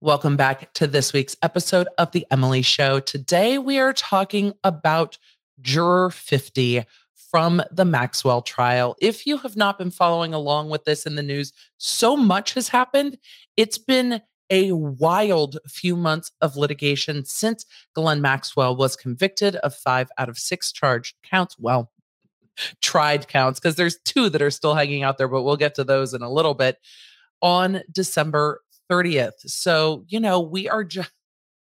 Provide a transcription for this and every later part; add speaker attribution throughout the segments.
Speaker 1: Welcome back to this week's episode of The Emily Show. Today we are talking about Juror 50 from the Maxwell trial. If you have not been following along with this in the news, so much has happened. It's been a wild few months of litigation since Ghislaine Maxwell was convicted of five out of six charged counts. Well, tried counts, because there's two that are still hanging out there, but we'll get to those in a little bit on December 30th. So, you know, we are just,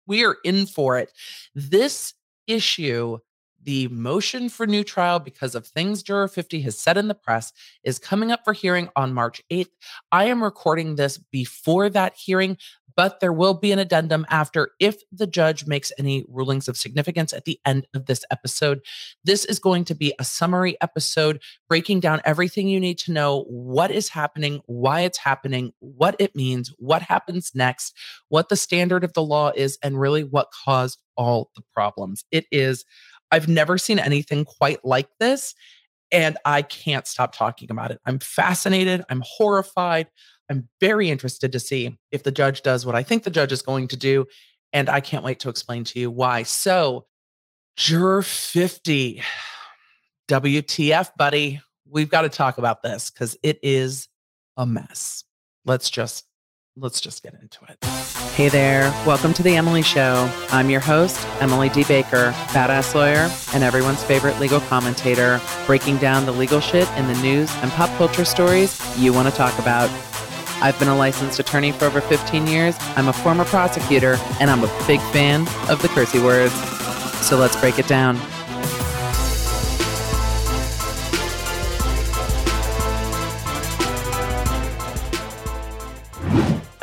Speaker 1: we are in for it. This issue, the motion for new trial because of things Juror 50 has said in the press, is coming up for hearing on March 8th. I am recording this before that hearing, but there will be an addendum after if the judge makes any rulings of significance at the end of this episode. This is going to be a summary episode breaking down everything you need to know what is happening, why it's happening, what it means, what happens next, what the standard of the law is, and really what caused all the problems. It is, I've never seen anything quite like this. And I can't stop talking about it. I'm fascinated. I'm horrified. I'm very interested to see if the judge does what I think the judge is going to do. And I can't wait to explain to you why. So, Juror 50, WTF, buddy. We've got to talk about this because it is a mess. Let's just let's just get into it. Hey there, welcome to the Emily Show. I'm your host, Emily D. Baker, badass lawyer and everyone's favorite legal commentator, breaking down the legal shit in the news and pop culture stories you want to talk about. I've been a licensed attorney for over 15 years. I'm a former prosecutor, and I'm a big fan of the cursey words. So let's break it down.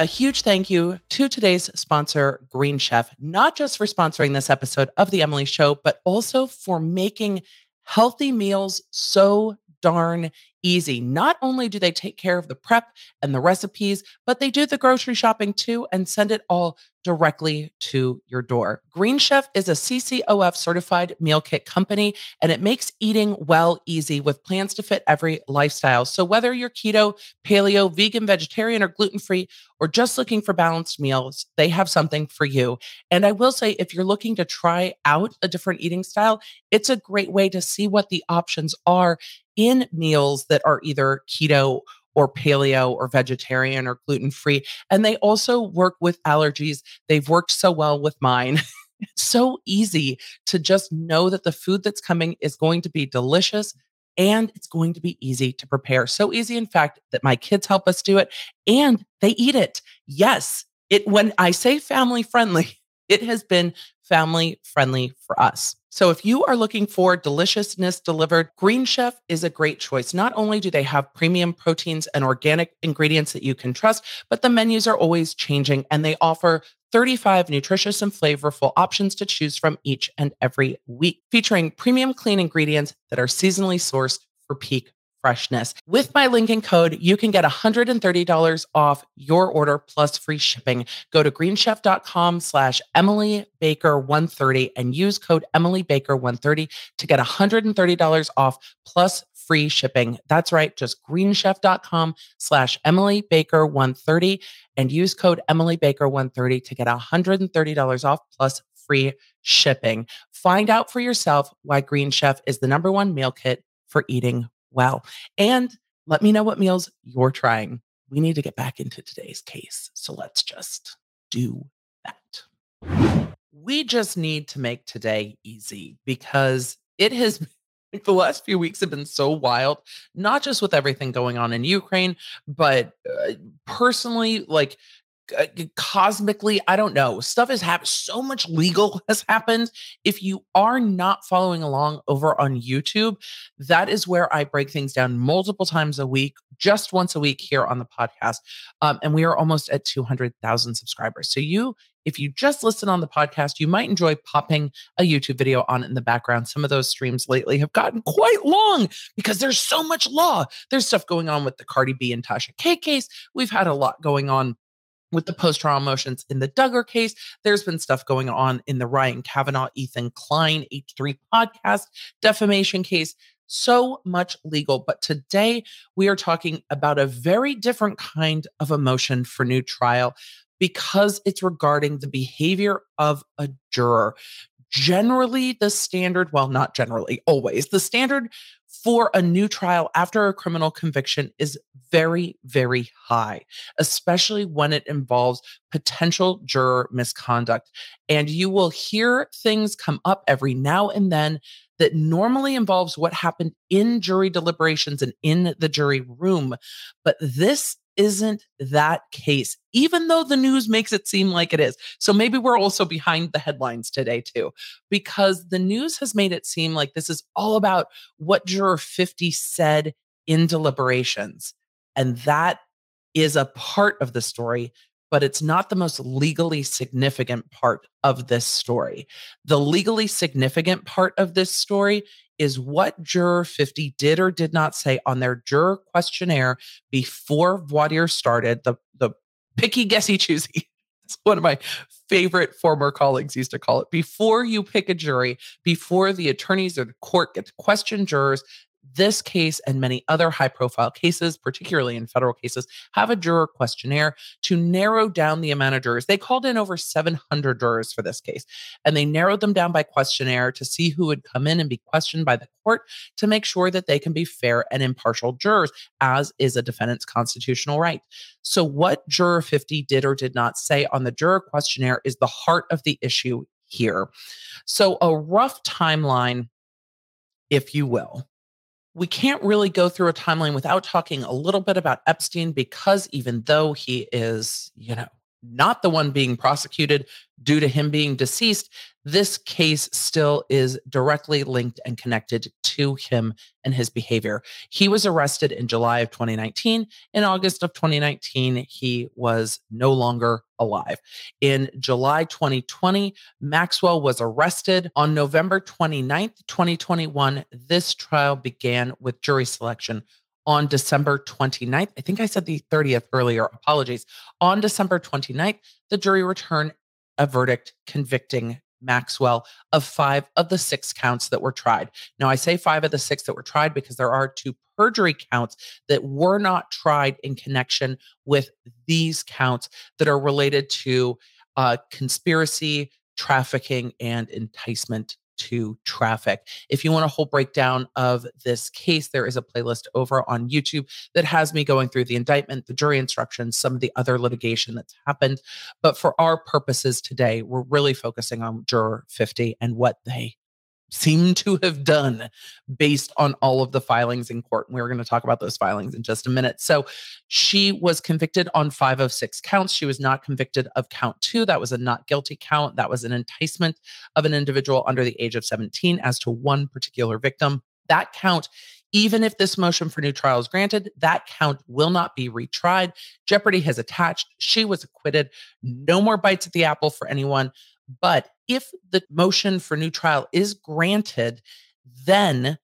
Speaker 1: A huge thank you to today's sponsor, Green Chef, not just for sponsoring this episode of The Emily Show, but also for making healthy meals so darn easy. Not only do they take care of the prep and the recipes, but they do the grocery shopping too and send it all directly to your door. Green Chef is a CCOF certified meal kit company, and it makes eating well easy with plans to fit every lifestyle. So, whether you're keto, paleo, vegan, vegetarian, or gluten free, or just looking for balanced meals, they have something for you. And I will say, if you're looking to try out a different eating style, it's a great way to see what the options are in meals that are either keto or paleo or vegetarian or gluten free. And they also work with allergies. They've worked so well with mine. it's so easy to just know that the food that's coming is going to be delicious and it's going to be easy to prepare. So easy, in fact, that my kids help us do it and they eat it. Yes, it when I say family friendly, it has been family friendly for us. So if you are looking for deliciousness delivered, Green Chef is a great choice. Not only do they have premium proteins and organic ingredients that you can trust, but the menus are always changing and they offer 35 nutritious and flavorful options to choose from each and every week, featuring premium clean ingredients that are seasonally sourced for peak freshness. With my link and code, you can get $130 off your order plus free shipping. Go to greenchef.com slash Emily Baker 130 and use code Emily Baker 130 to get $130 off plus free shipping. That's right. Just greenchef.com slash Emily Baker 130 and use code Emily Baker 130 to get $130 off plus free shipping. Find out for yourself why Green Chef is the number one meal kit for eating well. And let me know what meals you're trying. We need to get back into today's case. So let's just do that. We just need to make today easy because it has the last few weeks have been so wild, not just with everything going on in Ukraine, but uh, personally, like uh, cosmically, I don't know. Stuff has happened. So much legal has happened. If you are not following along over on YouTube, that is where I break things down multiple times a week, just once a week here on the podcast. Um, and we are almost at 200,000 subscribers. So you if you just listen on the podcast, you might enjoy popping a YouTube video on in the background. Some of those streams lately have gotten quite long because there's so much law. There's stuff going on with the Cardi B and Tasha K case. We've had a lot going on with the post trial motions in the Duggar case. There's been stuff going on in the Ryan Kavanaugh, Ethan Klein H3 podcast defamation case. So much legal. But today we are talking about a very different kind of emotion for new trial. because it's regarding the behavior of a juror. Generally, the standard, well, not generally, always, the standard for a new trial after a criminal conviction is very, very high, especially when it involves potential juror misconduct. And you will hear things come up every now and then that normally involves what happened in jury deliberations and in the jury room. But this isn't that case, even though the news makes it seem like it is. So maybe we're also behind the headlines today, too, because the news has made it seem like this is all about what Juror 50 said in deliberations. And that is a part of the story, but it's not the most legally significant part of this story. The legally significant part of this story is what Juror 50 did or did not say on their juror questionnaire before dire started, the, the picky, guessy, choosy. It's one of my favorite former colleagues used to call it. Before you pick a jury, before the attorneys or the court get to question jurors, this case and many other high profile cases, particularly in federal cases, have a juror questionnaire to narrow down the amount of jurors. They called in over 700 jurors for this case, and they narrowed them down by questionnaire to see who would come in and be questioned by the court to make sure that they can be fair and impartial jurors, as is a defendant's constitutional right. So, what Juror 50 did or did not say on the juror questionnaire is the heart of the issue here. So, a rough timeline, if you will we can't really go through a timeline without talking a little bit about Epstein because even though he is, you know, not the one being prosecuted due to him being deceased, this case still is directly linked and connected to him and his behavior. He was arrested in July of 2019. In August of 2019, he was no longer alive. In July 2020, Maxwell was arrested. On November 29th, 2021, this trial began with jury selection on December 29th. I think I said the 30th earlier. Apologies. On December 29th, the jury returned a verdict convicting Maxwell of five of the six counts that were tried. Now, I say five of the six that were tried because there are two perjury counts that were not tried in connection with these counts that are related to uh, conspiracy, trafficking, and enticement to traffic. If you want a whole breakdown of this case, there is a playlist over on YouTube that has me going through the indictment, the jury instructions, some of the other litigation that's happened. But for our purposes today, we're really focusing on Juror 50 and what they seem to have done based on all of the filings in court. And we're going to talk about those filings in just a minute. So she was convicted on five of six counts. She was not convicted of count two. That was a not guilty count. That was an enticement of an individual under the age of 17 as to one particular victim. That count even if this motion for new trial is granted, that count will not be retried. Jeopardy has attached. She was acquitted. No more bites at the apple for anyone. But if the motion for new trial is granted, then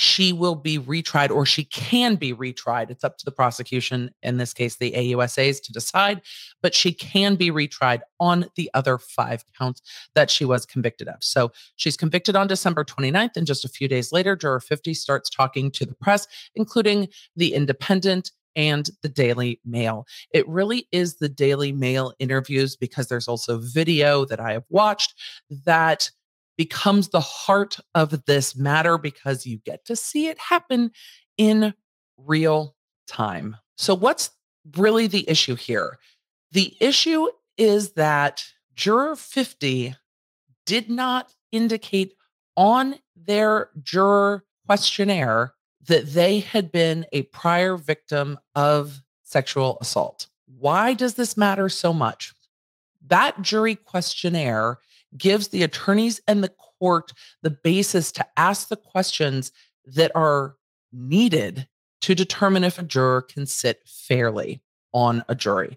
Speaker 1: she will be retried or she can be retried. It's up to the prosecution, in this case, the AUSAs, to decide, but she can be retried on the other five counts that she was convicted of. So she's convicted on December 29th, and just a few days later, Juror 50 starts talking to the press, including the Independent and the Daily Mail. It really is the Daily Mail interviews because there's also video that I have watched that becomes the heart of this matter because you get to see it happen in real time. So, what's really the issue here? The issue is that Juror 50 did not indicate on their juror questionnaire that they had been a prior victim of sexual assault. Why does this matter so much? That jury questionnaire gives the attorneys and the court the basis to ask the questions that are needed to determine if a juror can sit fairly on a jury.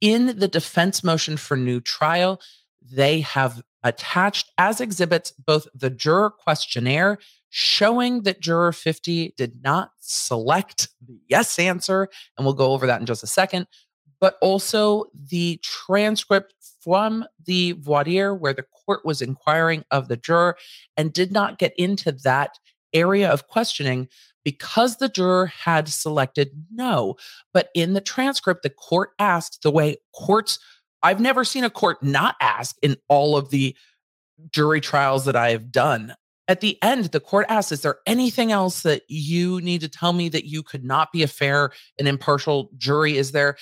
Speaker 1: In the defense motion for new trial, they have attached as exhibits both the juror questionnaire showing that juror 50 did not select the yes answer. And we'll go over that in just a second, but also the transcript from the voir dire where the court was inquiring of the juror and did not get into that area of questioning because the juror had selected no. But in the transcript, the court asked the way courts I've never seen a court not ask in all of the jury trials that I have done. At the end, the court asks, Is there anything else that you need to tell me that you could not be a fair and impartial jury? Is there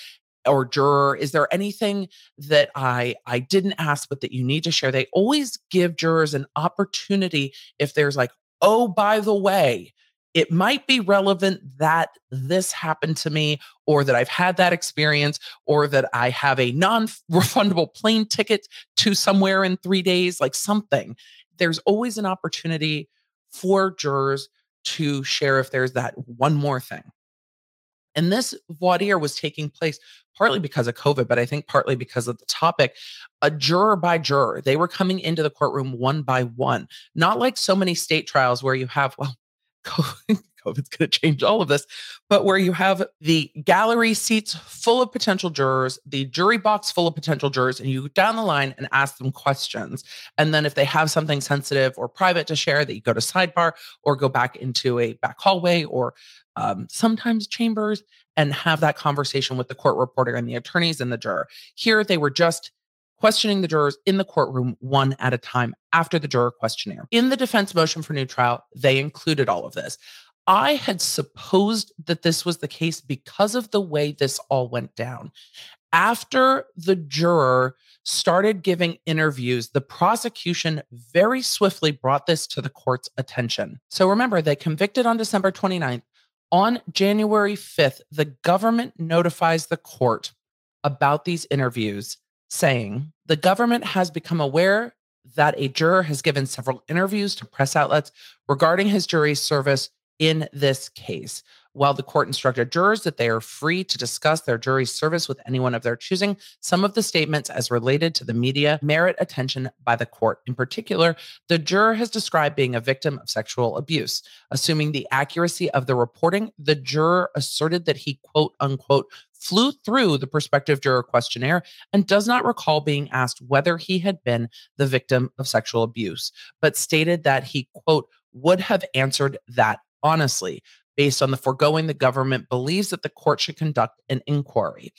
Speaker 1: or juror is there anything that i i didn't ask but that you need to share they always give jurors an opportunity if there's like oh by the way it might be relevant that this happened to me or that I've had that experience or that I have a non refundable plane ticket to somewhere in three days, like something. There's always an opportunity for jurors to share if there's that one more thing. And this voir dire was taking place partly because of COVID, but I think partly because of the topic. A juror by juror, they were coming into the courtroom one by one, not like so many state trials where you have, well, COVID's going to change all of this, but where you have the gallery seats full of potential jurors, the jury box full of potential jurors, and you go down the line and ask them questions. And then if they have something sensitive or private to share, that you go to sidebar or go back into a back hallway or um, sometimes chambers and have that conversation with the court reporter and the attorneys and the juror. Here, they were just questioning the jurors in the courtroom one at a time after the juror questionnaire. In the defense motion for new trial, they included all of this. I had supposed that this was the case because of the way this all went down. After the juror started giving interviews, the prosecution very swiftly brought this to the court's attention. So remember, they convicted on December 29th. On January 5th, the government notifies the court about these interviews, saying the government has become aware that a juror has given several interviews to press outlets regarding his jury service in this case. While the court instructed jurors that they are free to discuss their jury service with anyone of their choosing, some of the statements as related to the media merit attention by the court. In particular, the juror has described being a victim of sexual abuse. Assuming the accuracy of the reporting, the juror asserted that he, quote unquote, flew through the prospective juror questionnaire and does not recall being asked whether he had been the victim of sexual abuse, but stated that he, quote, would have answered that honestly. Based on the foregoing, the government believes that the court should conduct an inquiry.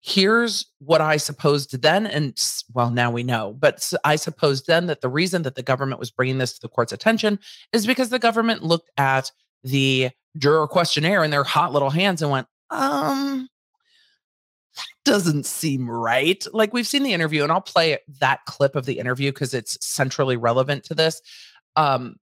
Speaker 1: Here's what I supposed then, and well, now we know, but I supposed then that the reason that the government was bringing this to the court's attention is because the government looked at the juror questionnaire in their hot little hands and went, um, that doesn't seem right. Like we've seen the interview, and I'll play that clip of the interview because it's centrally relevant to this. Um,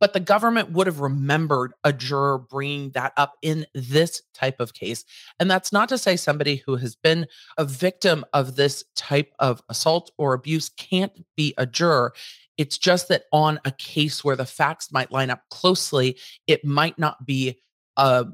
Speaker 1: but the government would have remembered a juror bringing that up in this type of case. And that's not to say somebody who has been a victim of this type of assault or abuse can't be a juror. It's just that on a case where the facts might line up closely, it might not be a,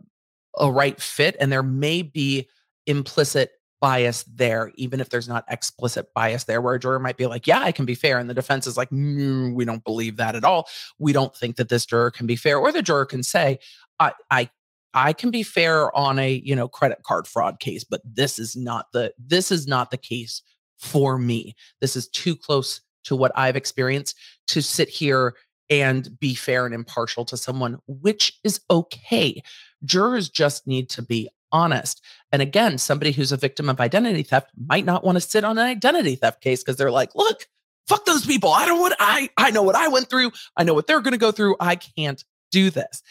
Speaker 1: a right fit. And there may be implicit bias there, even if there's not explicit bias there, where a juror might be like, Yeah, I can be fair. And the defense is like, mm, We don't believe that at all. We don't think that this juror can be fair. Or the juror can say, I, I, I can be fair on a you know credit card fraud case, but this is not the this is not the case for me. This is too close to what I've experienced to sit here and be fair and impartial to someone, which is okay. Jurors just need to be honest. And again, somebody who's a victim of identity theft might not want to sit on an identity theft case because they're like, look, fuck those people. I don't want I I know what I went through. I know what they're going to go through. I can't do this.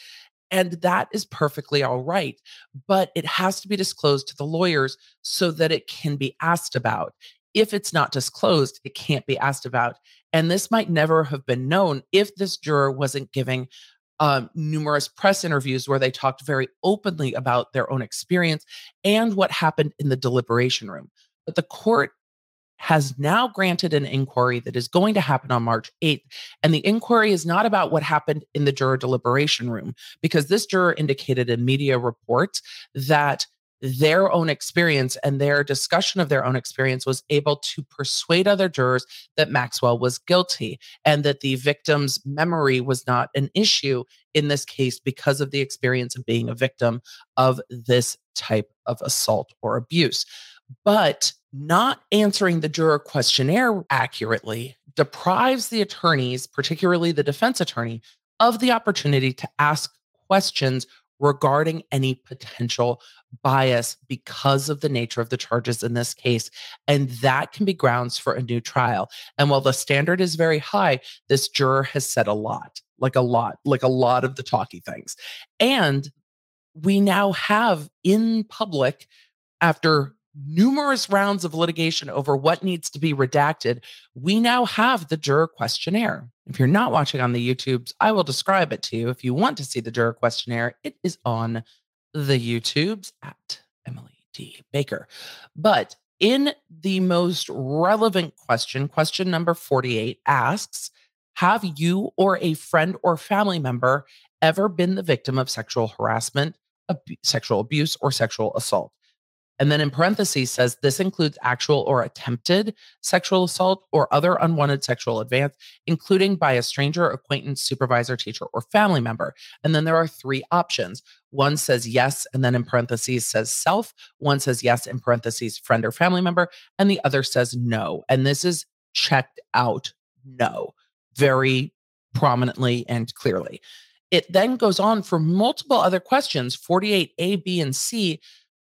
Speaker 1: And that is perfectly all right. But it has to be disclosed to the lawyers so that it can be asked about. If it's not disclosed, it can't be asked about. And this might never have been known if this juror wasn't giving um, numerous press interviews where they talked very openly about their own experience and what happened in the deliberation room. But the court has now granted an inquiry that is going to happen on March 8th. And the inquiry is not about what happened in the juror deliberation room, because this juror indicated in media reports that their own experience and their discussion of their own experience was able to persuade other jurors that Maxwell was guilty and that the victim's memory was not an issue in this case because of the experience of being a victim of this type of assault or abuse. But not answering the juror questionnaire accurately deprives the attorneys, particularly the defense attorney, of the opportunity to ask questions regarding any potential bias because of the nature of the charges in this case. And that can be grounds for a new trial. And while the standard is very high, this juror has said a lot, like a lot, like a lot of the talky things. And we now have in public, after numerous rounds of litigation over what needs to be redacted, we now have the juror questionnaire. If you're not watching on the YouTubes, I will describe it to you. If you want to see the juror questionnaire, it is on the YouTubes at Emily D. Baker. But in the most relevant question, question number 48 asks Have you or a friend or family member ever been the victim of sexual harassment, ab- sexual abuse, or sexual assault? And then in parentheses says this includes actual or attempted sexual assault or other unwanted sexual advance, including by a stranger, acquaintance, supervisor, teacher, or family member. And then there are three options. One says yes, and then in parentheses says self. One says yes, in parentheses, friend or family member. And the other says no. And this is checked out no very prominently and clearly. It then goes on for multiple other questions 48A, B, and C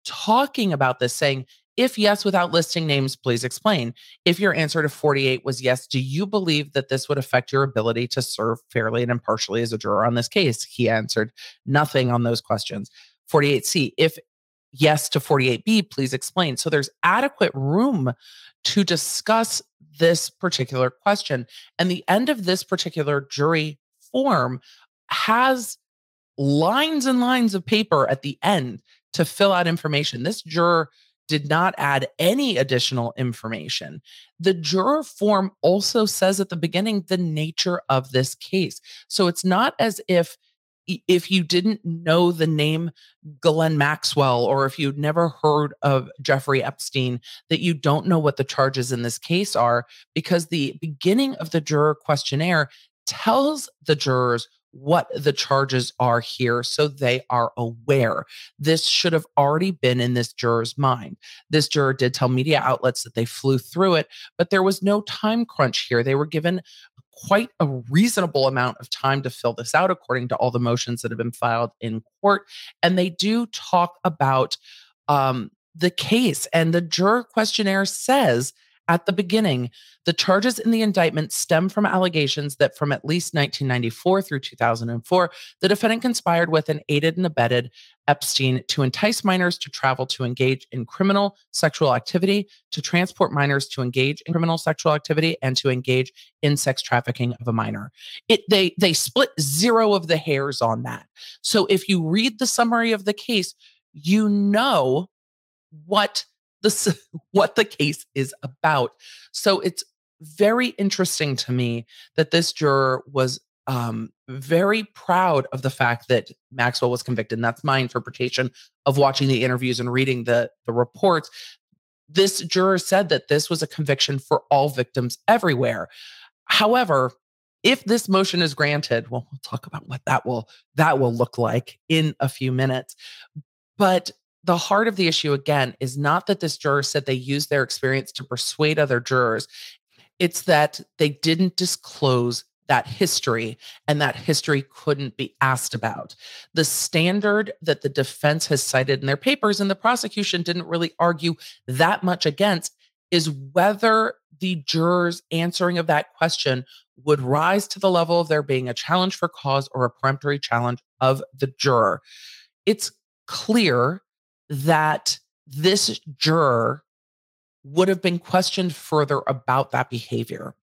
Speaker 1: talking about this, saying, if yes, without listing names, please explain. If your answer to 48 was yes, do you believe that this would affect your ability to serve fairly and impartially as a juror on this case? He answered nothing on those questions. 48C, if yes to 48B, please explain. So there's adequate room to discuss this particular question. And the end of this particular jury form has lines and lines of paper at the end to fill out information. This juror did not add any additional information. The juror form also says at the beginning the nature of this case. So it's not as if if you didn't know the name Ghislaine Maxwell or if you'd never heard of Jeffrey Epstein, that you don't know what the charges in this case are, because the beginning of the juror questionnaire tells the jurors what the charges are here so they are aware. This should have already been in this juror's mind. This juror did tell media outlets that they flew through it, but there was no time crunch here. They were given quite a reasonable amount of time to fill this out, according to all the motions that have been filed in court. And they do talk about um, the case, and the juror questionnaire says at the beginning, the charges in the indictment stem from allegations that from at least 1994 through 2004, the defendant conspired with and aided and abetted Epstein to entice minors to travel to engage in criminal sexual activity, to transport minors to engage in criminal sexual activity, and to engage in sex trafficking of a minor. It they they split zero of the hairs on that. So if you read the summary of the case, you know what the what the case is about. So it's very interesting to me that this juror was um, very proud of the fact that Maxwell was convicted. And that's my interpretation of watching the interviews and reading the the reports. This juror said that this was a conviction for all victims everywhere. However, if this motion is granted, well, we'll talk about what that will that will look like in a few minutes. But the heart of the issue again is not that this juror said they used their experience to persuade other jurors. It's that they didn't disclose that history and that history couldn't be asked about. The standard that the defense has cited in their papers and the prosecution didn't really argue that much against is whether the jurors answering of that question would rise to the level of there being a challenge for cause or a peremptory challenge of the juror. It's clear that this juror would have been questioned further about that behavior.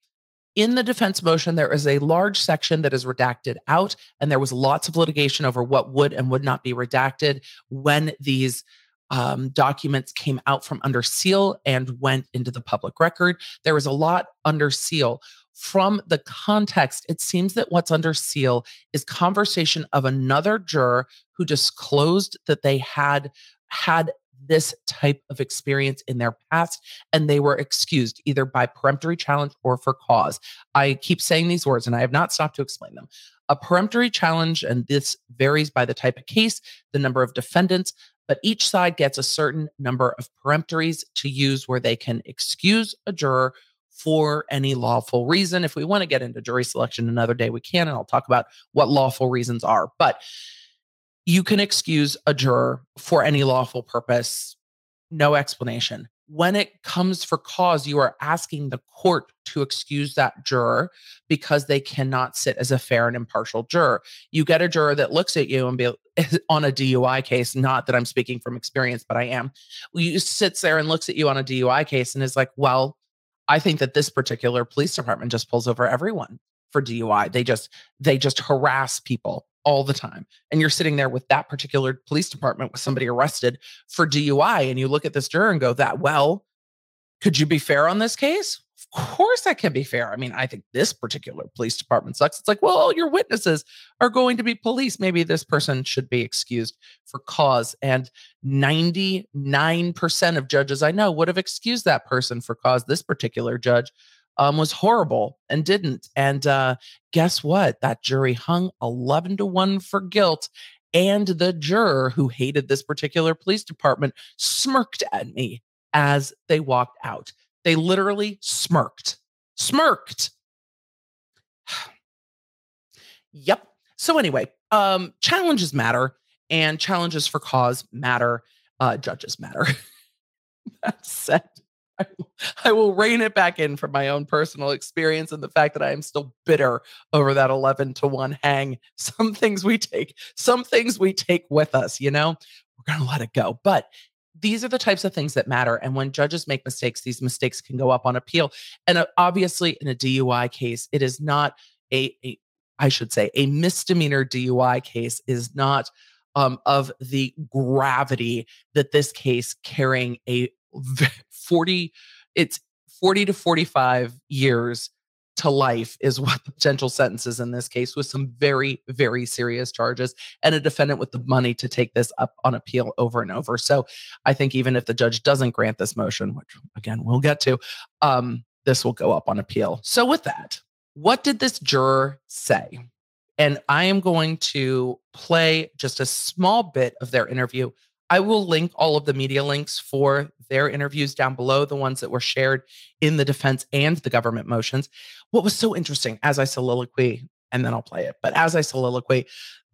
Speaker 1: In the defense motion, there is a large section that is redacted out, and there was lots of litigation over what would and would not be redacted when these um, documents came out from under seal and went into the public record. There was a lot under seal. From the context, it seems that what's under seal is conversation of another juror who disclosed that they had had this type of experience in their past and they were excused either by peremptory challenge or for cause. I keep saying these words and I have not stopped to explain them. A peremptory challenge, and this varies by the type of case, the number of defendants, but each side gets a certain number of peremptories to use where they can excuse a juror for any lawful reason. If we want to get into jury selection another day, we can, and I'll talk about what lawful reasons are. But you can excuse a juror for any lawful purpose, no explanation. When it comes for cause, you are asking the court to excuse that juror because they cannot sit as a fair and impartial juror. You get a juror that looks at you and be on a DUI case, not that I'm speaking from experience, but I am. You sits there and looks at you on a DUI case and is like, well, I think that this particular police department just pulls over everyone for DUI. They just they just harass people all the time. And you're sitting there with that particular police department with somebody arrested for DUI and you look at this juror and go that well, could you be fair on this case? Of course, I can be fair. I mean, I think this particular police department sucks. It's like, well, all your witnesses are going to be police. Maybe this person should be excused for cause. And 99% of judges I know would have excused that person for cause. This particular judge um, was horrible and didn't. And uh, guess what? That jury hung 11 to 1 for guilt. And the juror who hated this particular police department smirked at me as they walked out. They literally smirked. Smirked. yep. So anyway, um, challenges matter and challenges for cause matter. Uh, judges matter. that said, I will, rein it back in from my own personal experience and the fact that I am still bitter over that 11 to 1 hang. Some things we take, some things we take with us, you know, we're going to let it go. But these are the types of things that matter. And when judges make mistakes, these mistakes can go up on appeal. And uh, obviously, in a DUI case, it is not a, a I should say, a misdemeanor DUI case is not um, of the gravity that this case carrying a 40 it's 40 to 45 years to life is what the potential sentences in this case with some very very serious charges and a defendant with the money to take this up on appeal over and over. So i think even if the judge doesn't grant this motion which again we'll get to um, this will go up on appeal. So with that what did this juror say? And i am going to play just a small bit of their interview I will link all of the media links for their interviews down below, the ones that were shared in the defense and the government motions. What was so interesting as I soliloquy, and then I'll play it, but as I soliloquy,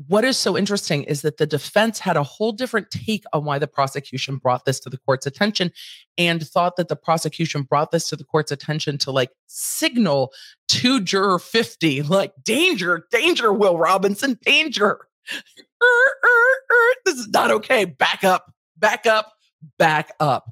Speaker 1: what is so interesting is that the defense had a whole different take on why the prosecution brought this to the court's attention and thought that the prosecution brought this to the court's attention to like signal to juror 50, like, danger, danger, Will Robinson, danger this is not okay. Back up, back up, back up.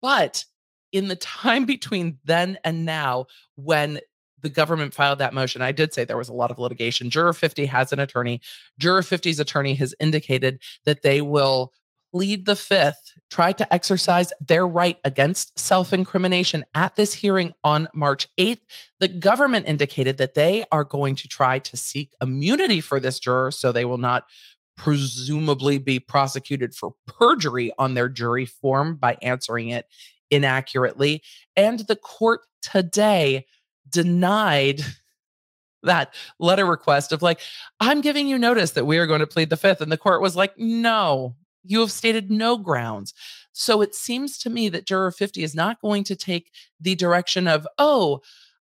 Speaker 1: But in the time between then and now, when the government filed that motion, I did say there was a lot of litigation. Juror 50 has an attorney. Juror 50's attorney has indicated that they will plead the fifth, try to exercise their right against self incrimination at this hearing on March 8th. The government indicated that they are going to try to seek immunity for this juror so they will not presumably be prosecuted for perjury on their jury form by answering it inaccurately. And the court today denied that letter request of like, I'm giving you notice that we are going to plead the fifth. And the court was like, no, you have stated no grounds. So it seems to me that juror 50 is not going to take the direction of, oh,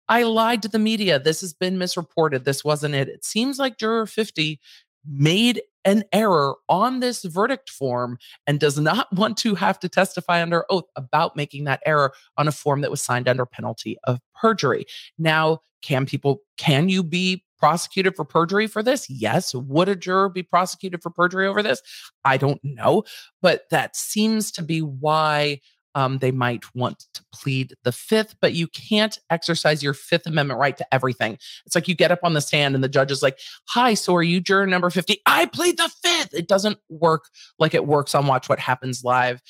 Speaker 1: I lied to the media. This has been misreported. This wasn't it. It seems like juror 50 made an error on this verdict form and does not want to have to testify under oath about making that error on a form that was signed under penalty of perjury. Now, can people, can you be prosecuted for perjury for this? Yes. Would a juror be prosecuted for perjury over this? I don't know. But that seems to be why um, they might want to plead the fifth, but you can't exercise your Fifth Amendment right to everything. It's like you get up on the stand and the judge is like, Hi, so are you juror number 50? I plead the fifth. It doesn't work like it works on Watch What Happens Live.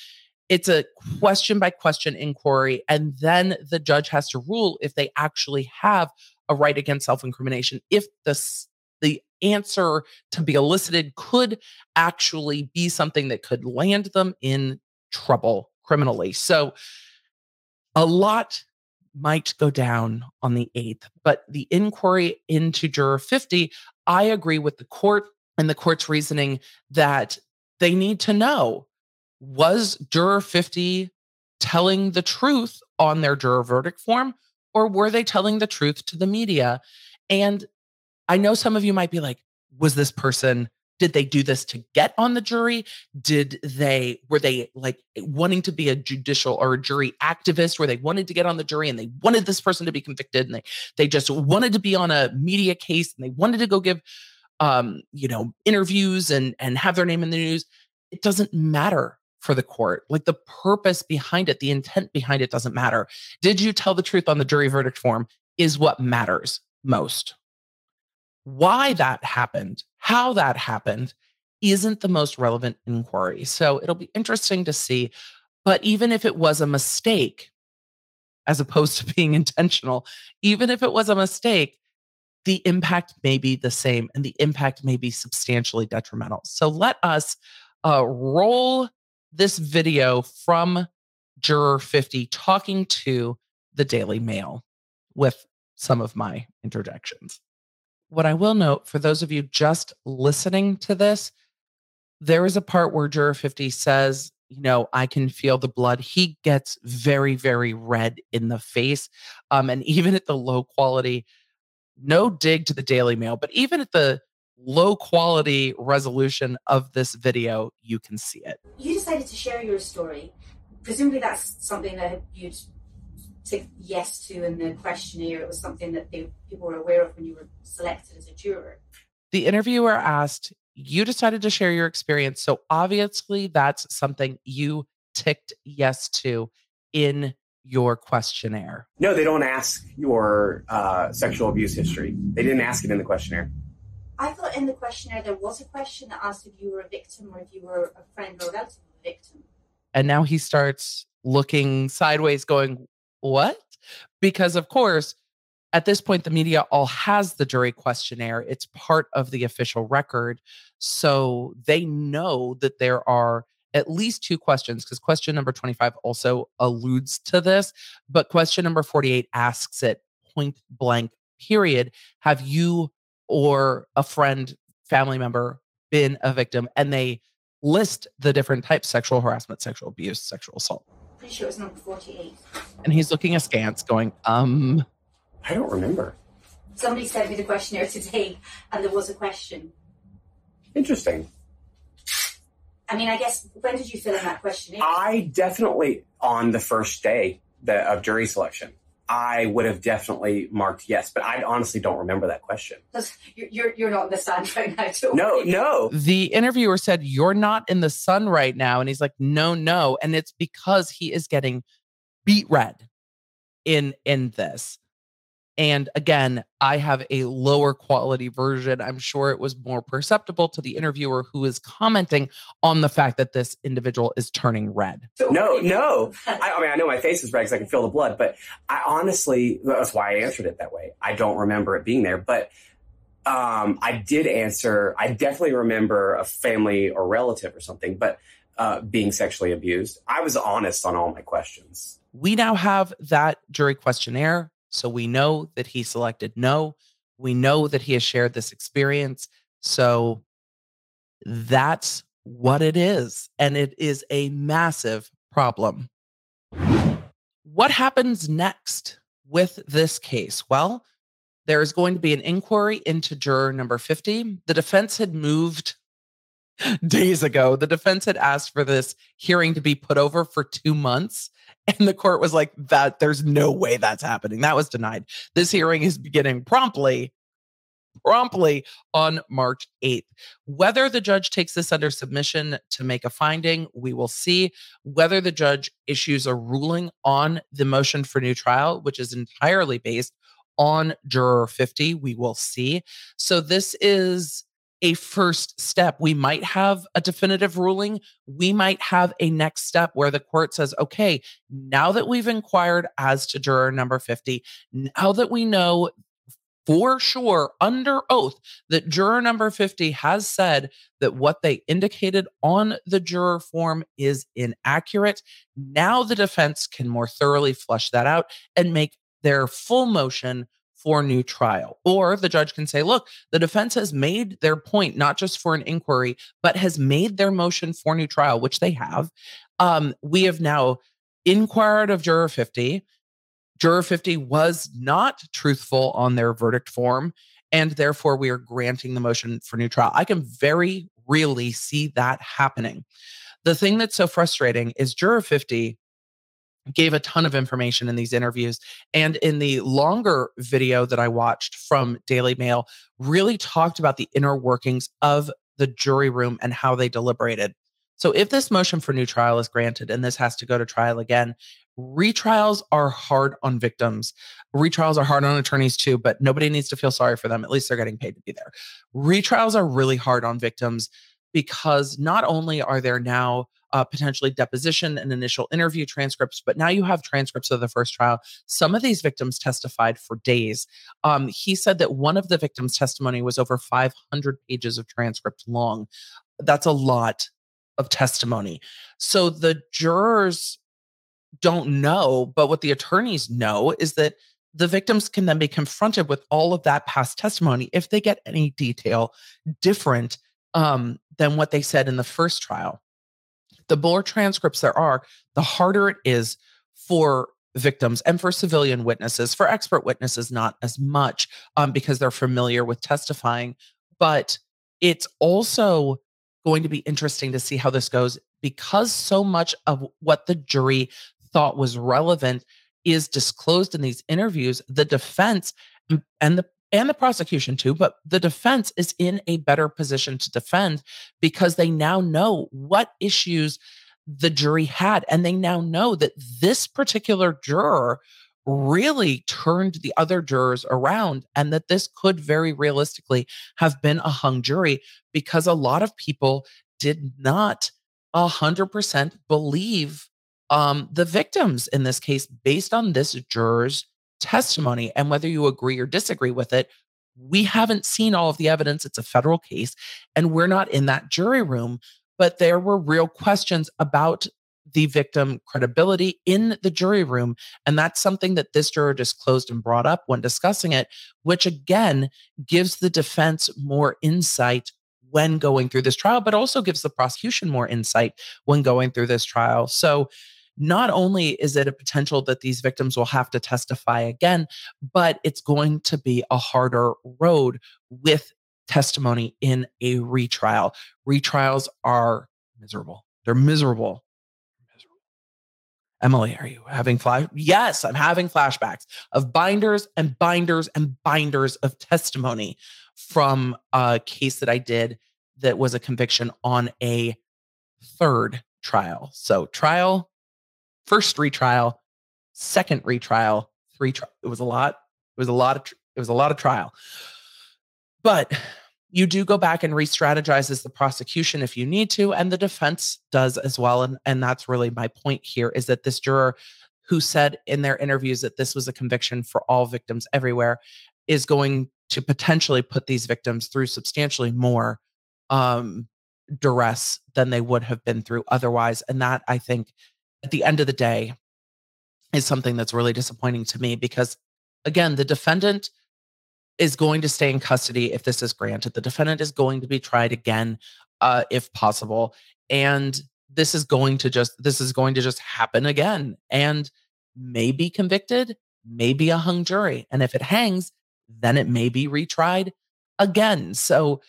Speaker 1: It's a question by question inquiry. And then the judge has to rule if they actually have a right against self-incrimination if the the answer to be elicited could actually be something that could land them in trouble criminally. So a lot might go down on the 8th, but the inquiry into juror 50, I agree with the court and the court's reasoning that they need to know was juror 50 telling the truth on their juror verdict form or were they telling the truth to the media? And I know some of you might be like, was this person did they do this to get on the jury? Did they, were they like wanting to be a judicial or a jury activist where they wanted to get on the jury and they wanted this person to be convicted and they, they just wanted to be on a media case and they wanted to go give, um, you know, interviews and, and have their name in the news? It doesn't matter for the court. Like the purpose behind it, the intent behind it doesn't matter. Did you tell the truth on the jury verdict form is what matters most why that happened, how that happened, isn't the most relevant inquiry. So it'll be interesting to see. But even if it was a mistake, as opposed to being intentional, even if it was a mistake, the impact may be the same and the impact may be substantially detrimental. So let us uh, roll this video from Juror 50 talking to the Daily Mail with some of my interjections. What I will note for those of you just listening to this, there is a part where Juror 50 says, you know, I can feel the blood. He gets very, very red in the face. Um, and even at the low quality, no dig to the Daily Mail, but even at the low quality resolution of this video, you can see it.
Speaker 2: You decided to share your story. Presumably, that's something that you'd tick yes to in the questionnaire. It was something that they, people were aware of when you were selected as a juror.
Speaker 1: The interviewer asked, You decided to share your experience. So obviously, that's something you ticked yes to in your questionnaire.
Speaker 3: No, they don't ask your uh, sexual abuse history. They didn't ask it in the questionnaire.
Speaker 2: I thought in the questionnaire there was a question that asked if you were a victim or if you were a friend or relative of a victim.
Speaker 1: And now he starts looking sideways, going, what? Because, of course, at this point, the media all has the jury questionnaire. It's part of the official record. So they know that there are at least two questions, because question number 25 also alludes to this. But question number 48 asks it point blank, period. Have you or a friend, family member been a victim? And they list the different types sexual harassment, sexual abuse, sexual assault.
Speaker 2: Pretty sure it was number 48.
Speaker 1: And he's looking askance, going, um.
Speaker 3: I don't remember.
Speaker 2: Somebody sent me the questionnaire today, and there was a question.
Speaker 3: Interesting.
Speaker 2: I mean, I guess, when did you fill in that questionnaire?
Speaker 3: I definitely, on the first day the, of jury selection. I would have definitely marked yes, but I honestly don't remember that question.
Speaker 2: You're, you're, you're not in the sun right now, too.
Speaker 3: No, no.
Speaker 1: The interviewer said, You're not in the sun right now. And he's like, No, no. And it's because he is getting beet red in in this. And again, I have a lower quality version. I'm sure it was more perceptible to the interviewer who is commenting on the fact that this individual is turning red.
Speaker 3: No, no. I, I mean, I know my face is red because I can feel the blood, but I honestly, that's why I answered it that way. I don't remember it being there, but um, I did answer, I definitely remember a family or relative or something, but uh, being sexually abused. I was honest on all my questions.
Speaker 1: We now have that jury questionnaire so we know that he selected no. We know that he has shared this experience. So that's what it is. And it is a massive problem. What happens next with this case? Well, there is going to be an inquiry into juror number 50. The defense had moved days ago. The defense had asked for this hearing to be put over for two months. And the court was like, that there's no way that's happening. That was denied. This hearing is beginning promptly, promptly on March 8th. Whether the judge takes this under submission to make a finding, we will see. Whether the judge issues a ruling on the motion for new trial, which is entirely based on juror 50, we will see. So this is a first step. We might have a definitive ruling. We might have a next step where the court says, okay, now that we've inquired as to juror number 50, now that we know for sure under oath that juror number 50 has said that what they indicated on the juror form is inaccurate. Now the defense can more thoroughly flush that out and make their full motion for new trial. Or the judge can say, look, the defense has made their point, not just for an inquiry, but has made their motion for new trial, which they have. Um, we have now inquired of juror 50. Juror 50 was not truthful on their verdict form, and therefore we are granting the motion for new trial. I can very really see that happening. The thing that's so frustrating is Juror 50 gave a ton of information in these interviews. And in the longer video that I watched from Daily Mail, really talked about the inner workings of the jury room and how they deliberated. So if this motion for new trial is granted and this has to go to trial again, retrials are hard on victims. Retrials are hard on attorneys too, but nobody needs to feel sorry for them. At least they're getting paid to be there. Retrials are really hard on victims because not only are there now uh, potentially deposition and initial interview transcripts, but now you have transcripts of the first trial. Some of these victims testified for days. Um, he said that one of the victims' testimony was over 500 pages of transcript long. That's a lot of testimony. So the jurors don't know, but what the attorneys know is that the victims can then be confronted with all of that past testimony if they get any detail different um, than what they said in the first trial. The more transcripts there are, the harder it is for victims and for civilian witnesses. For expert witnesses, not as much um, because they're familiar with testifying. But it's also going to be interesting to see how this goes because so much of what the jury thought was relevant is disclosed in these interviews. The defense and the and the prosecution too, but the defense is in a better position to defend because they now know what issues the jury had. And they now know that this particular juror really turned the other jurors around and that this could very realistically have been a hung jury because a lot of people did not 100% believe um, the victims in this case based on this juror's testimony. And whether you agree or disagree with it, we haven't seen all of the evidence. It's a federal case, and we're not in that jury room. But there were real questions about the victim credibility in the jury room. And that's something that this juror disclosed and brought up when discussing it, which again gives the defense more insight when going through this trial, but also gives the prosecution more insight when going through this trial. So not only is it a potential that these victims will have to testify again, but it's going to be a harder road with testimony in a retrial. Retrials are miserable. They're miserable. miserable. Emily, are you having flash? Yes, I'm having flashbacks of binders and binders and binders of testimony from a case that I did that was a conviction on a third trial. So, trial first retrial, second retrial, three trial. It was a lot. It was a lot of it was a lot of trial. But you do go back and re-strategize as the prosecution if you need to, and the defense does as well. And, and that's really my point here is that this juror who said in their interviews that this was a conviction for all victims everywhere is going to potentially put these victims through substantially more um, duress than they would have been through otherwise. And that I think at the end of the day is something that's really disappointing to me because again the defendant is going to stay in custody if this is granted. The defendant is going to be tried again uh, if possible and this is going to just this is going to just happen again and may be convicted may be a hung jury and if it hangs then it may be retried again. So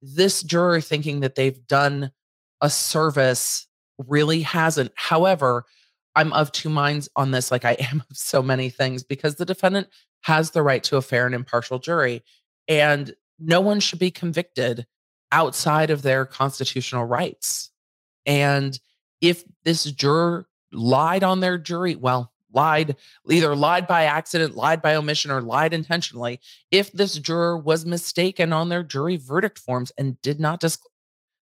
Speaker 1: this juror thinking that they've done a service really hasn't. However, I'm of two minds on this, like I am of so many things, because the defendant has the right to a fair and impartial jury. And no one should be convicted outside of their constitutional rights. And if this juror lied on their jury, well, lied, either lied by accident, lied by omission, or lied intentionally, if this juror was mistaken on their jury verdict forms and did not disclose,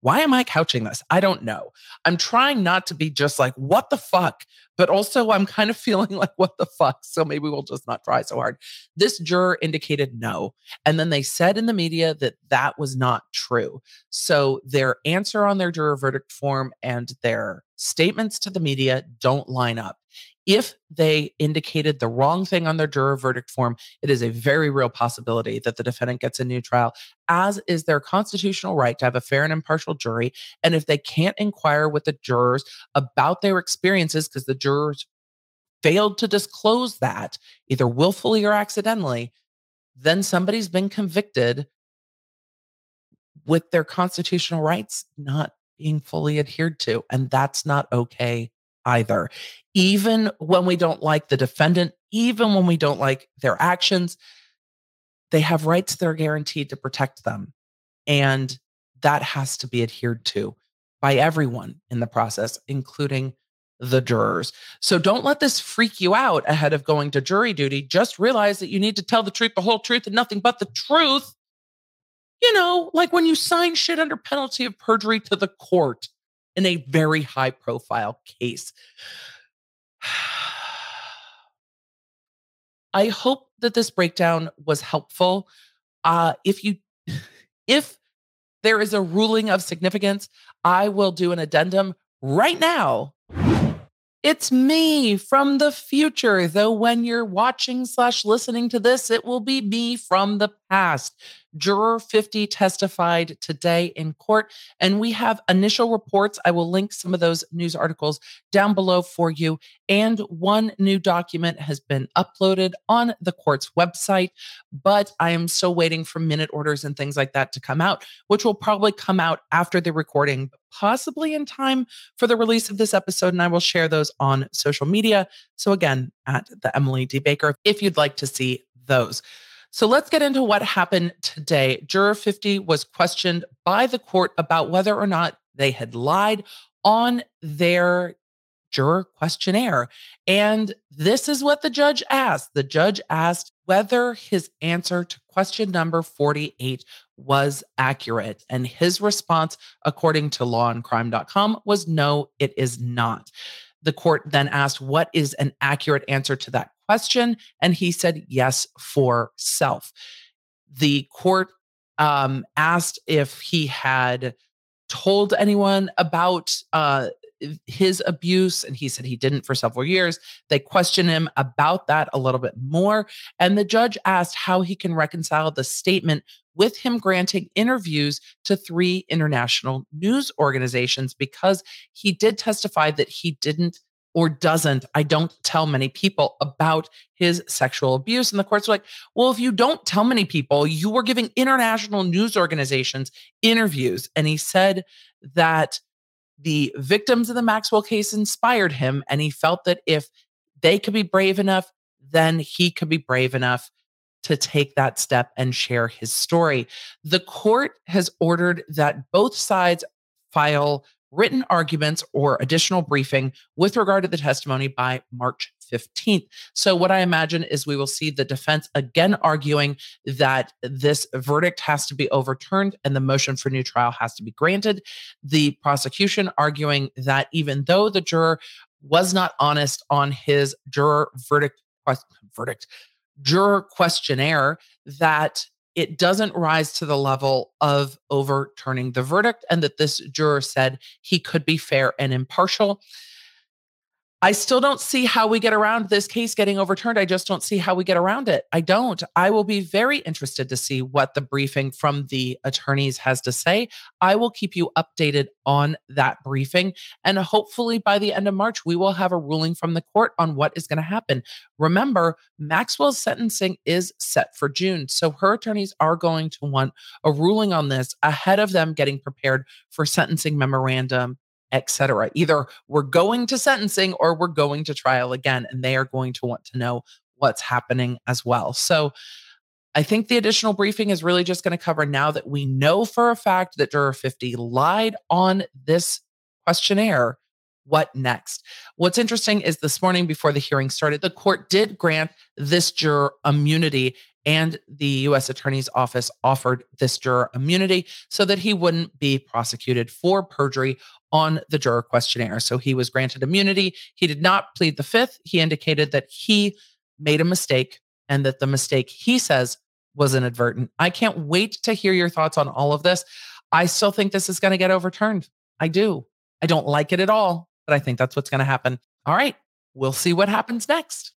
Speaker 1: why am I couching this? I don't know. I'm trying not to be just like, what the fuck? But also, I'm kind of feeling like, what the fuck? So maybe we'll just not try so hard. This juror indicated no. And then they said in the media that that was not true. So their answer on their juror verdict form and their statements to the media don't line up if they indicated the wrong thing on their juror verdict form, it is a very real possibility that the defendant gets a new trial, as is their constitutional right to have a fair and impartial jury. And if they can't inquire with the jurors about their experiences, because the jurors failed to disclose that, either willfully or accidentally, then somebody's been convicted with their constitutional rights not being fully adhered to. And that's not okay either. Even when we don't like the defendant, even when we don't like their actions, they have rights that are guaranteed to protect them. And that has to be adhered to by everyone in the process, including the jurors. So don't let this freak you out ahead of going to jury duty. Just realize that you need to tell the truth, the whole truth, and nothing but the truth. You know, like when you sign shit under penalty of perjury to the court in a very high profile case. I hope that this breakdown was helpful. Uh, if you, if there is a ruling of significance, I will do an addendum right now it's me from the future, though when you're watching slash listening to this, it will be me from the past. Juror 50 testified today in court, and we have initial reports. I will link some of those news articles down below for you. And one new document has been uploaded on the court's website, but I am still waiting for minute orders and things like that to come out, which will probably come out after the recording, possibly in time for the release of this episode. And I will share those on social media. So, again, at the Emily D. Baker, if you'd like to see those. So let's get into what happened today. Juror 50 was questioned by the court about whether or not they had lied on their juror questionnaire. And this is what the judge asked. The judge asked whether his answer to question number 48 was accurate. And his response, according to lawandcrime.com, was no, it is not. The court then asked, What is an accurate answer to that question? And he said, Yes, for self. The court um, asked if he had told anyone about uh, his abuse, and he said he didn't for several years. They questioned him about that a little bit more. And the judge asked how he can reconcile the statement with him granting interviews to three international news organizations because he did testify that he didn't or doesn't, I don't tell many people about his sexual abuse. And the courts are like, well, if you don't tell many people, you were giving international news organizations interviews. And he said that the victims of the Maxwell case inspired him. And he felt that if they could be brave enough, then he could be brave enough to take that step and share his story. The court has ordered that both sides file written arguments or additional briefing with regard to the testimony by March 15th. So, what I imagine is we will see the defense again arguing that this verdict has to be overturned and the motion for new trial has to be granted. The prosecution arguing that even though the juror was not honest on his juror verdict verdict juror questionnaire that it doesn't rise to the level of overturning the verdict, and that this juror said he could be fair and impartial. I still don't see how we get around this case getting overturned. I just don't see how we get around it. I don't. I will be very interested to see what the briefing from the attorneys has to say. I will keep you updated on that briefing. And hopefully by the end of March, we will have a ruling from the court on what is going to happen. Remember, Maxwell's sentencing is set for June. So her attorneys are going to want a ruling on this ahead of them getting prepared for sentencing memorandum etc. Either we're going to sentencing or we're going to trial again, and they are going to want to know what's happening as well. So I think the additional briefing is really just going to cover now that we know for a fact that Juror 50 lied on this questionnaire. What next? What's interesting is this morning before the hearing started, the court did grant this juror immunity and the U.S. Attorney's Office offered this juror immunity so that he wouldn't be prosecuted for perjury on the juror questionnaire. So he was granted immunity. He did not plead the fifth. He indicated that he made a mistake and that the mistake he says was inadvertent. I can't wait to hear your thoughts on all of this. I still think this is going to get overturned. I do. I don't like it at all, but I think that's what's going to happen. All right. We'll see what happens next.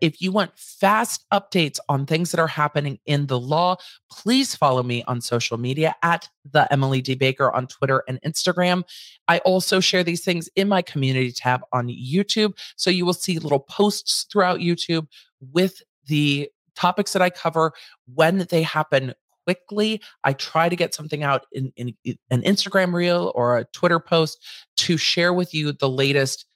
Speaker 1: If you want fast updates on things that are happening in the law, please follow me on social media at the Emily D. Baker on Twitter and Instagram. I also share these things in my community tab on YouTube. So you will see little posts throughout YouTube with the topics that I cover when they happen quickly. I try to get something out in, in, in an Instagram reel or a Twitter post to share with you the latest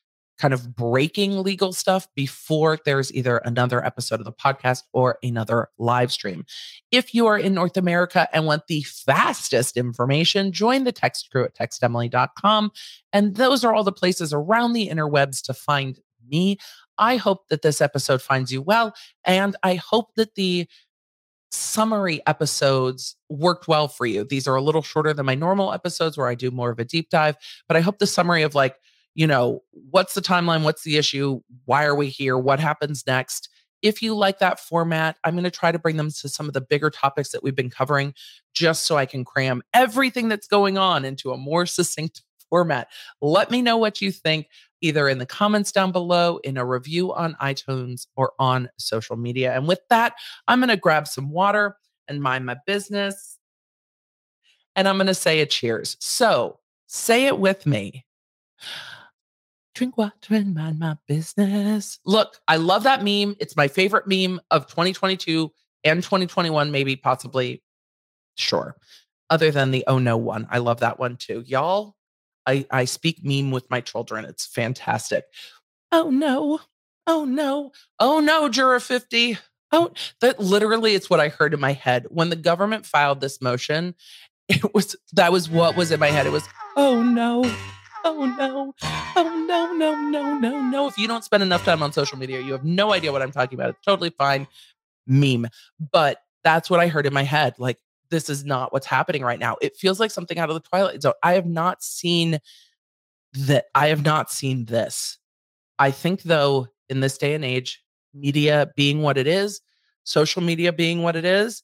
Speaker 1: kind of breaking legal stuff before there's either another episode of the podcast or another live stream. If you are in North America and want the fastest information, join the text crew at textemily.com. And those are all the places around the interwebs to find me. I hope that this episode finds you well. And I hope that the summary episodes worked well for you. These are a little shorter than my normal episodes where I do more of a deep dive, but I hope the summary of like, you know, what's the timeline? What's the issue? Why are we here? What happens next? If you like that format, I'm going to try to bring them to some of the bigger topics that we've been covering just so I can cram everything that's going on into a more succinct format. Let me know what you think either in the comments down below, in a review on iTunes, or on social media. And with that, I'm going to grab some water and mind my business. And I'm going to say a cheers. So say it with me. Drink water and mind my business. Look, I love that meme. It's my favorite meme of 2022 and 2021, maybe, possibly. Sure. Other than the oh no one. I love that one too. Y'all, I, I speak meme with my children. It's fantastic. Oh no. Oh no. Oh no, Juror 50. Oh, that literally it's what I heard in my head. When the government filed this motion, it was that was what was in my head. It was, oh no. Oh no. Oh no, no, no, no, no. If you don't spend enough time on social media, you have no idea what I'm talking about. It's totally fine. Meme. But that's what I heard in my head. Like, this is not what's happening right now. It feels like something out of the Twilight Zone. I have not seen that. I have not seen this. I think, though, in this day and age, media being what it is, social media being what it is,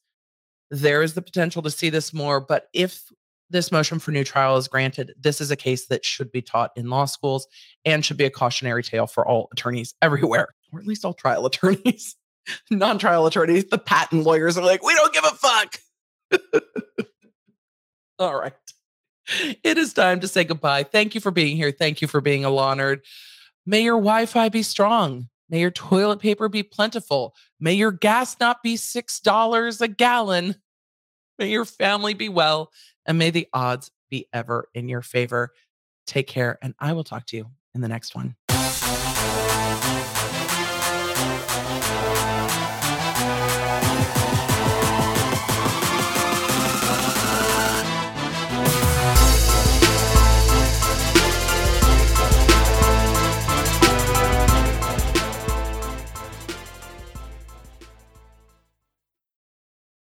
Speaker 1: there is the potential to see this more. But if this motion for new trial is granted, this is a case that should be taught in law schools and should be a cautionary tale for all attorneys everywhere, or at least all trial attorneys. Non trial attorneys, the patent lawyers are like, we don't give a fuck. All right. It is time to say goodbye. Thank you for being here. Thank you for being a law nerd. May your Wi Fi be strong. May your toilet paper be plentiful. May your gas not be $6 a gallon. May your family be well. And may the odds be ever in your favor. Take care. And I will talk to you in the next one.